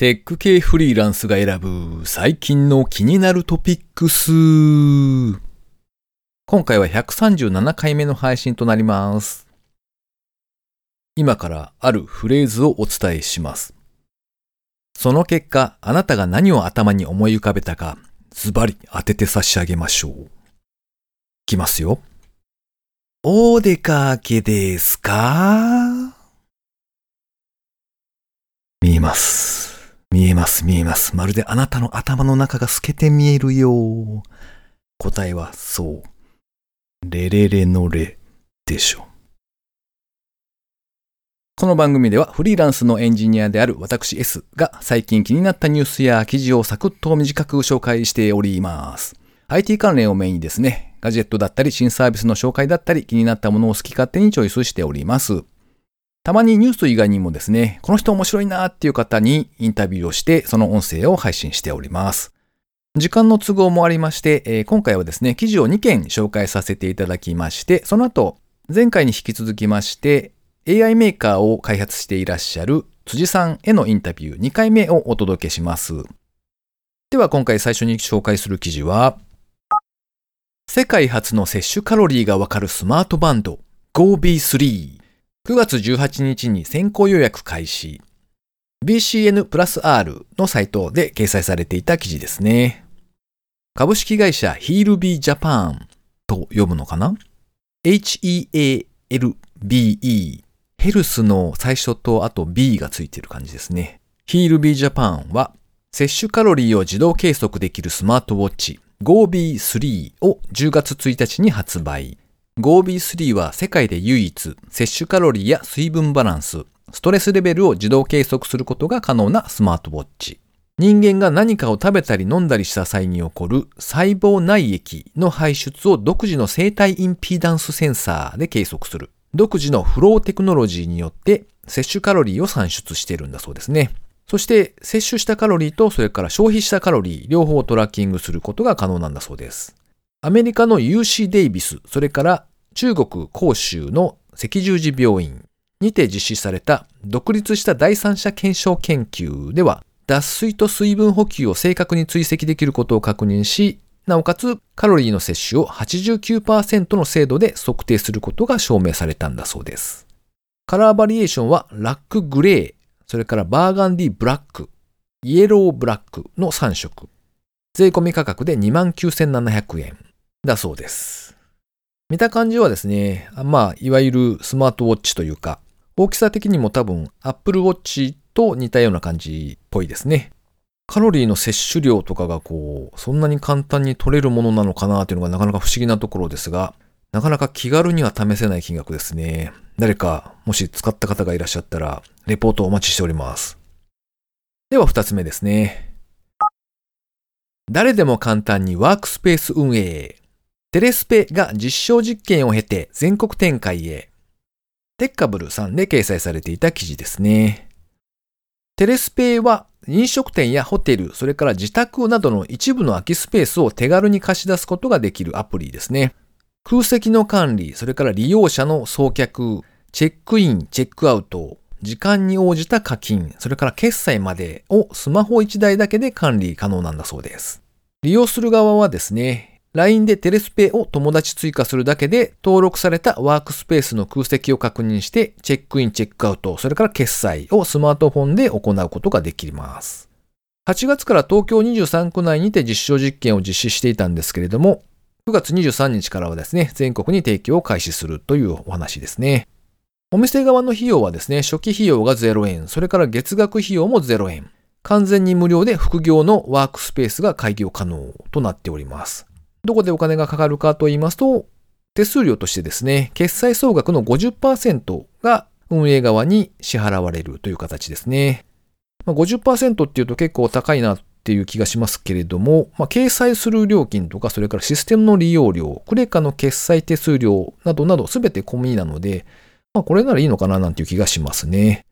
テック系フリーランスが選ぶ最近の気になるトピックス。今回は137回目の配信となります。今からあるフレーズをお伝えします。その結果、あなたが何を頭に思い浮かべたか、ズバリ当てて差し上げましょう。いきますよ。お出かけですか？見えます。見えます、見えます。まるであなたの頭の中が透けて見えるよ。答えはそう。レレレのレでしょ。この番組ではフリーランスのエンジニアである私 S が最近気になったニュースや記事をサクッと短く紹介しております。IT 関連をメインにですね、ガジェットだったり新サービスの紹介だったり気になったものを好き勝手にチョイスしております。たまにニュース以外にもですね、この人面白いなーっていう方にインタビューをしてその音声を配信しております。時間の都合もありまして、えー今回はですね、記事を2件紹介させていただきまして、その後、前回に引き続きまして、AI メーカーを開発していらっしゃる辻さんへのインタビュー2回目をお届けします。では今回最初に紹介する記事は、世界初の摂取カロリーがわかるスマートバンド GoB3 9月18日に先行予約開始 BCN プラス R のサイトで掲載されていた記事ですね。株式会社ヒールビージャパンと読むのかな ?HEALBE ヘルスの最初とあと B がついてる感じですね。ヒールビージャパンは摂取カロリーを自動計測できるスマートウォッチ GoB3 を10月1日に発売。GoB3 は世界で唯一摂取カロリーや水分バランス、ストレスレベルを自動計測することが可能なスマートウォッチ。人間が何かを食べたり飲んだりした際に起こる細胞内液の排出を独自の生体インピーダンスセンサーで計測する。独自のフローテクノロジーによって摂取カロリーを算出しているんだそうですね。そして摂取したカロリーとそれから消費したカロリー両方をトラッキングすることが可能なんだそうです。アメリカの UC デイビス、それから中国広州の赤十字病院にて実施された独立した第三者検証研究では、脱水と水分補給を正確に追跡できることを確認し、なおかつカロリーの摂取を89%の精度で測定することが証明されたんだそうです。カラーバリエーションはラックグレー、それからバーガンディブラック、イエローブラックの3色。税込み価格で29,700円だそうです。見た感じはですね、まあ、いわゆるスマートウォッチというか、大きさ的にも多分 Apple Watch と似たような感じっぽいですね。カロリーの摂取量とかがこう、そんなに簡単に取れるものなのかなというのがなかなか不思議なところですが、なかなか気軽には試せない金額ですね。誰か、もし使った方がいらっしゃったら、レポートをお待ちしております。では二つ目ですね。誰でも簡単にワークスペース運営。テレスペが実証実験を経て全国展開へ。テッカブルさんで掲載されていた記事ですね。テレスペは飲食店やホテル、それから自宅などの一部の空きスペースを手軽に貸し出すことができるアプリですね。空席の管理、それから利用者の送客、チェックイン、チェックアウト、時間に応じた課金、それから決済までをスマホ1台だけで管理可能なんだそうです。利用する側はですね、LINE でテレスペを友達追加するだけで登録されたワークスペースの空席を確認してチェックイン、チェックアウト、それから決済をスマートフォンで行うことができます。8月から東京23区内にて実証実験を実施していたんですけれども、9月23日からはですね、全国に提供を開始するというお話ですね。お店側の費用はですね、初期費用が0円、それから月額費用も0円。完全に無料で副業のワークスペースが開業可能となっております。どこでお金がかかるかと言いますと、手数料としてですね、決済総額の50%が運営側に支払われるという形ですね。まあ、50%っていうと結構高いなっていう気がしますけれども、まあ、掲載する料金とか、それからシステムの利用料、クレカの決済手数料などなど全て込みなので、まあ、これならいいのかななんていう気がしますね。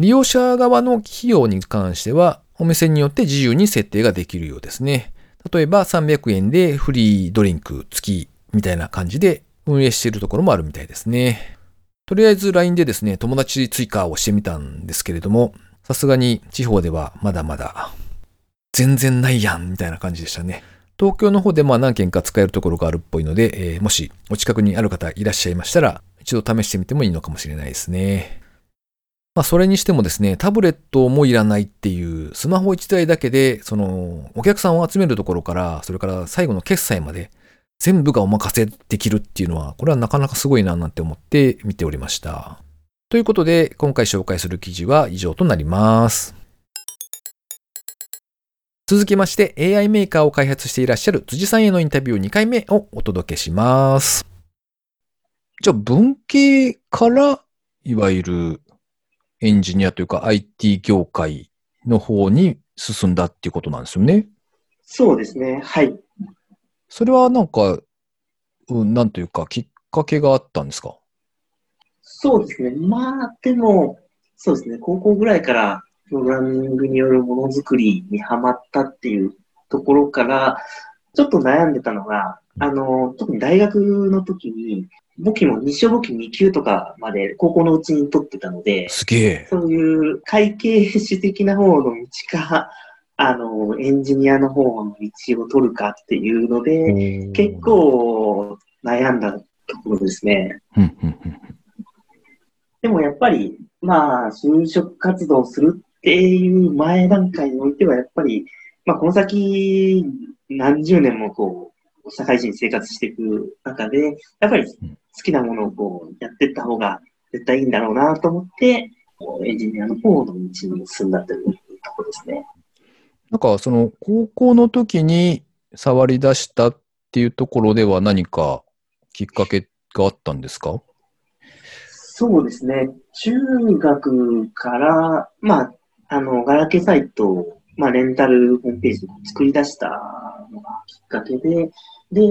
利用者側の費用に関しては、お店によって自由に設定ができるようですね。例えば300円でフリードリンク付きみたいな感じで運営しているところもあるみたいですね。とりあえず LINE でですね、友達追加をしてみたんですけれども、さすがに地方ではまだまだ全然ないやんみたいな感じでしたね。東京の方でまあ何件か使えるところがあるっぽいので、えー、もしお近くにある方いらっしゃいましたら、一度試してみてもいいのかもしれないですね。まあそれにしてもですね、タブレットもいらないっていうスマホ1台だけで、そのお客さんを集めるところから、それから最後の決済まで全部がお任せできるっていうのは、これはなかなかすごいななんて思って見ておりました。ということで、今回紹介する記事は以上となります。続きまして AI メーカーを開発していらっしゃる辻さんへのインタビュー2回目をお届けします。じゃあ文系からいわゆるエンジニアというか IT 業界の方に進んだっていうことなんですよね。そうですね。はい。それはなんか、うん、なんというかきっかけがあったんですか？そうですね。まあ、でも、そうですね。高校ぐらいからプログラミングによるものづくりにハマったっていうところから、ちょっと悩んでたのが、あの、特に大学の時に、簿記も日照簿記2級とかまで高校のうちに取ってたので、すげえ。そういう会計士的な方の道か、あの、エンジニアの方の道を取るかっていうので、結構悩んだところですね。でもやっぱり、まあ、就職活動するっていう前段階においては、やっぱり、まあ、この先、何十年もこう、社会人生活していく中で、やっぱり好きなものをこう、やっていった方が絶対いいんだろうなと思って、エンジニアの方の道に進んだというところですね。なんか、その、高校の時に触り出したっていうところでは何かきっかけがあったんですか？そうですね。中学から、まあ、あの、ガラケーサイトを、まあ、レンタルホームページを作り出したのがきっかけで、で、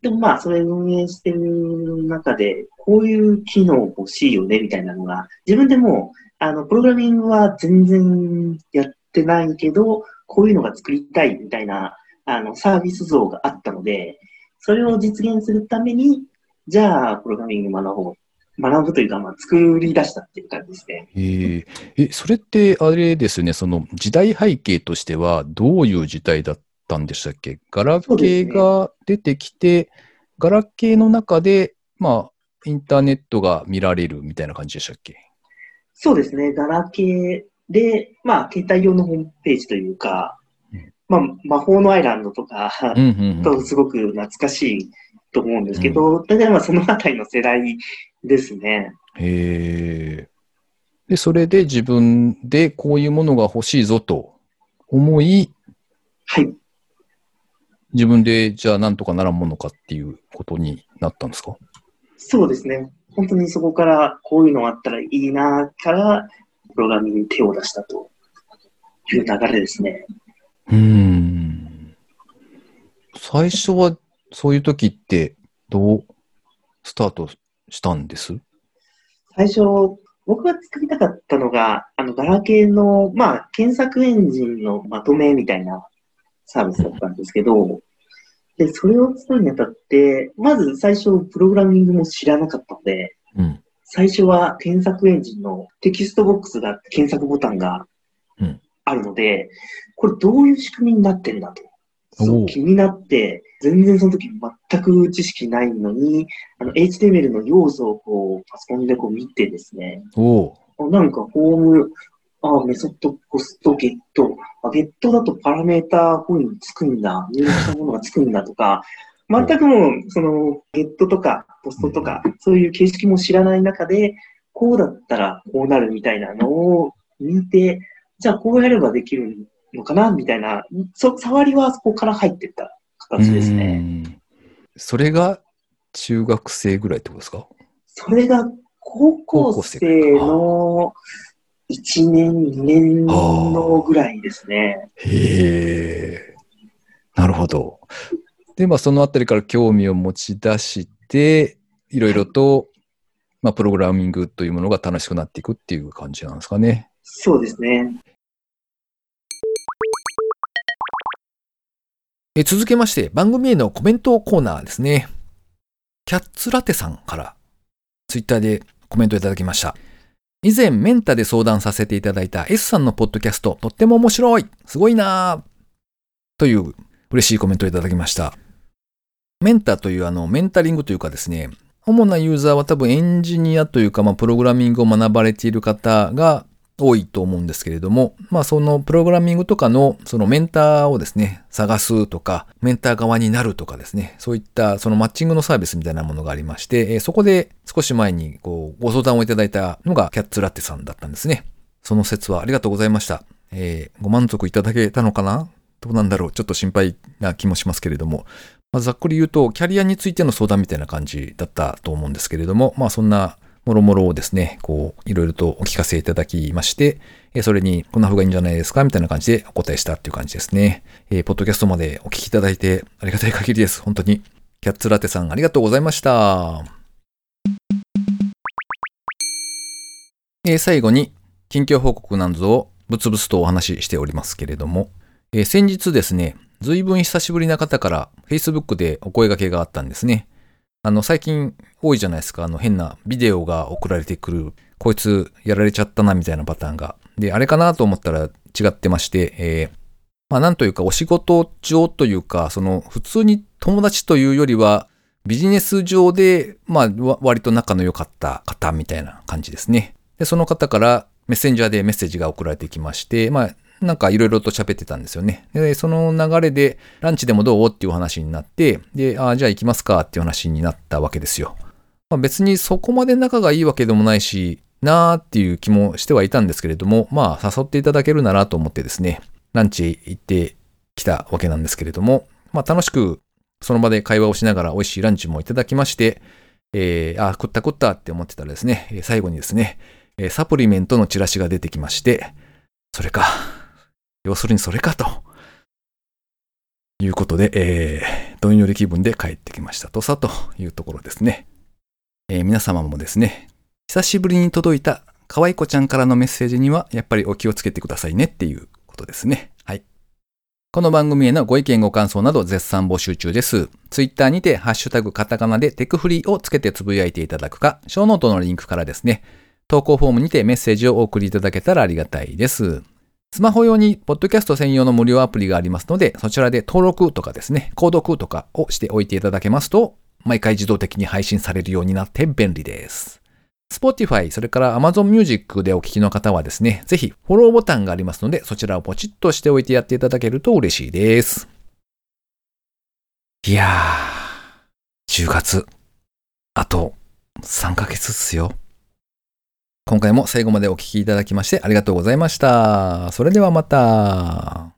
でもまあ、それ運営してる中で、こういう機能欲しいよね、みたいなのが、自分でも、あの、プログラミングは全然やってないけど、こういうのが作りたいみたいな、あの、サービス像があったので、それを実現するために、じゃあ、プログラミング学ぼう学ぶというか、まあ、作り出したっていう感じですね。ええ、それってあれですね、その時代背景としてはどういう時代だったんでしたっけ？ガラケーが出てきて、ね、ガラケーの中で、まあ、インターネットが見られるみたいな感じでしたっけ？そうですね、ガラケーで、まあ、携帯用のホームページというか、うん、まあ、魔法のアイランドとか とすごく懐かしいと思うんですけど、大体まあそのあたりの世代ですね。へえ。で、それで自分でこういうものが欲しいぞと思い、はい。自分でじゃあなんとかならんものかっていうことになったんですか？そうですね。本当にそこからこういうのがあったらいいなから、プログラミングに手を出したという流れですね。うん。最初はそういう時ってどう？スタートしたんです？最初、僕が作りたかったのが、あの、ガラケーの、まあ、検索エンジンのまとめみたいなサービスだったんですけど、で、それを作るにあたって、まず最初、プログラミングも知らなかったので、うん、最初は検索エンジンのテキストボックスが検索ボタンがあるので、うん、これどういう仕組みになってんだと。気になって、全然その時全く知識ないのに、あの、HTML の要素をこう、パソコンでこう見てですね。おなんか、フォーム、あ、メソッド、ポスト、ゲット。あ、ゲットだとパラメータこういうのつくんだ。入力したものがつくんだとか、全くもう、その、ゲットとか、ポストとか、そういう形式も知らない中で、こうだったらこうなるみたいなのを見て、じゃあこうやればできるのかなみたいな、そ、触りはそこから入ってった形ですね。それが中学生ぐらいってことですか？それが高校生の1年、2年のぐらいですね。へえ。なるほど。で、まあ、そのあたりから興味を持ち出して、いろいろと、まあ、プログラミングというものが楽しくなっていくっていう感じなんですかね。そうですね。え続けまして番組へのコメントコーナーですね。キャッツラテさんからツイッターでコメントいただきました。以前メンタで相談させていただいた S さんのポッドキャスト、とっても面白いすごいなという嬉しいコメントをいただきました。メンタというあの、メンタリングというかですね、主なユーザーは多分エンジニアというか、まあ、プログラミングを学ばれている方が多いと思うんですけれども、まあ、そのプログラミングとかの、そのメンターをですね、探すとか、メンター側になるとかですね、そういったそのマッチングのサービスみたいなものがありまして、えそこで少し前にこうご相談をいただいたのがキャッツラテさんだったんですね。その説はありがとうございました。えー、ご満足いただけたのかな？どうなんだろう？ちょっと心配な気もしますけれども、まあ、ざっくり言うと、キャリアについての相談みたいな感じだったと思うんですけれども、まあそんなもろもろをですね、こう、いろいろとお聞かせいただきまして、それに、こんな風がいいんじゃないですかみたいな感じでお答えしたっていう感じですね。えー、ポッドキャストまでお聞きいただいてありがたい限りです。本当に。キャッツラテさんありがとうございました。えー、最後に、近況報告なんぞをブツブツとお話ししておりますけれども、えー、先日ですね、随分久しぶりな方から Facebook でお声掛けがあったんですね。あの、最近多いじゃないですか。あの、変なビデオが送られてくる。こいつやられちゃったな、みたいなパターンが。で、あれかなと思ったら違ってまして、えー、まあ、なんというか、お仕事上というか、その、普通に友達というよりは、ビジネス上で、まあ、割と仲の良かった方みたいな感じですね。で、その方からメッセンジャーでメッセージが送られてきまして、まあ、なんかいろいろと喋ってたんですよね。で、その流れで、ランチでもどう？っていう話になって、で、ああ、じゃあ行きますか？っていう話になったわけですよ。まあ、別にそこまで仲がいいわけでもないし、なーっていう気もしてはいたんですけれども、まあ、誘っていただけるならと思ってですね、ランチ行ってきたわけなんですけれども、まあ、楽しくその場で会話をしながら美味しいランチもいただきまして、えー、あ、食った食ったって思ってたらですね、最後にですね、サプリメントのチラシが出てきまして、それか、要するにそれかと。いうことで、えー、どんより気分で帰ってきましたとさというところですね。えー、皆様もですね、久しぶりに届いた可愛い子ちゃんからのメッセージにはやっぱりお気をつけてくださいねっていうことですね。はい。この番組へのご意見ご感想など絶賛募集中です。ツイッターにてハッシュタグカタカナでテクフリーをつけてつぶやいていただくか、ショーノートのリンクからですね、投稿フォームにてメッセージをお送りいただけたらありがたいです。スマホ用に、ポッドキャスト専用の無料アプリがありますので、そちらで登録とかですね、購読とかをしておいていただけますと、毎回自動的に配信されるようになって便利です。Spotify、それから Amazon Music でお聞きの方はですね、ぜひフォローボタンがありますので、そちらをポチッとしておいてやっていただけると嬉しいです。いやー、10月、あと3ヶ月っすよ。今回も最後までお聴きいただきましてありがとうございました。それではまた。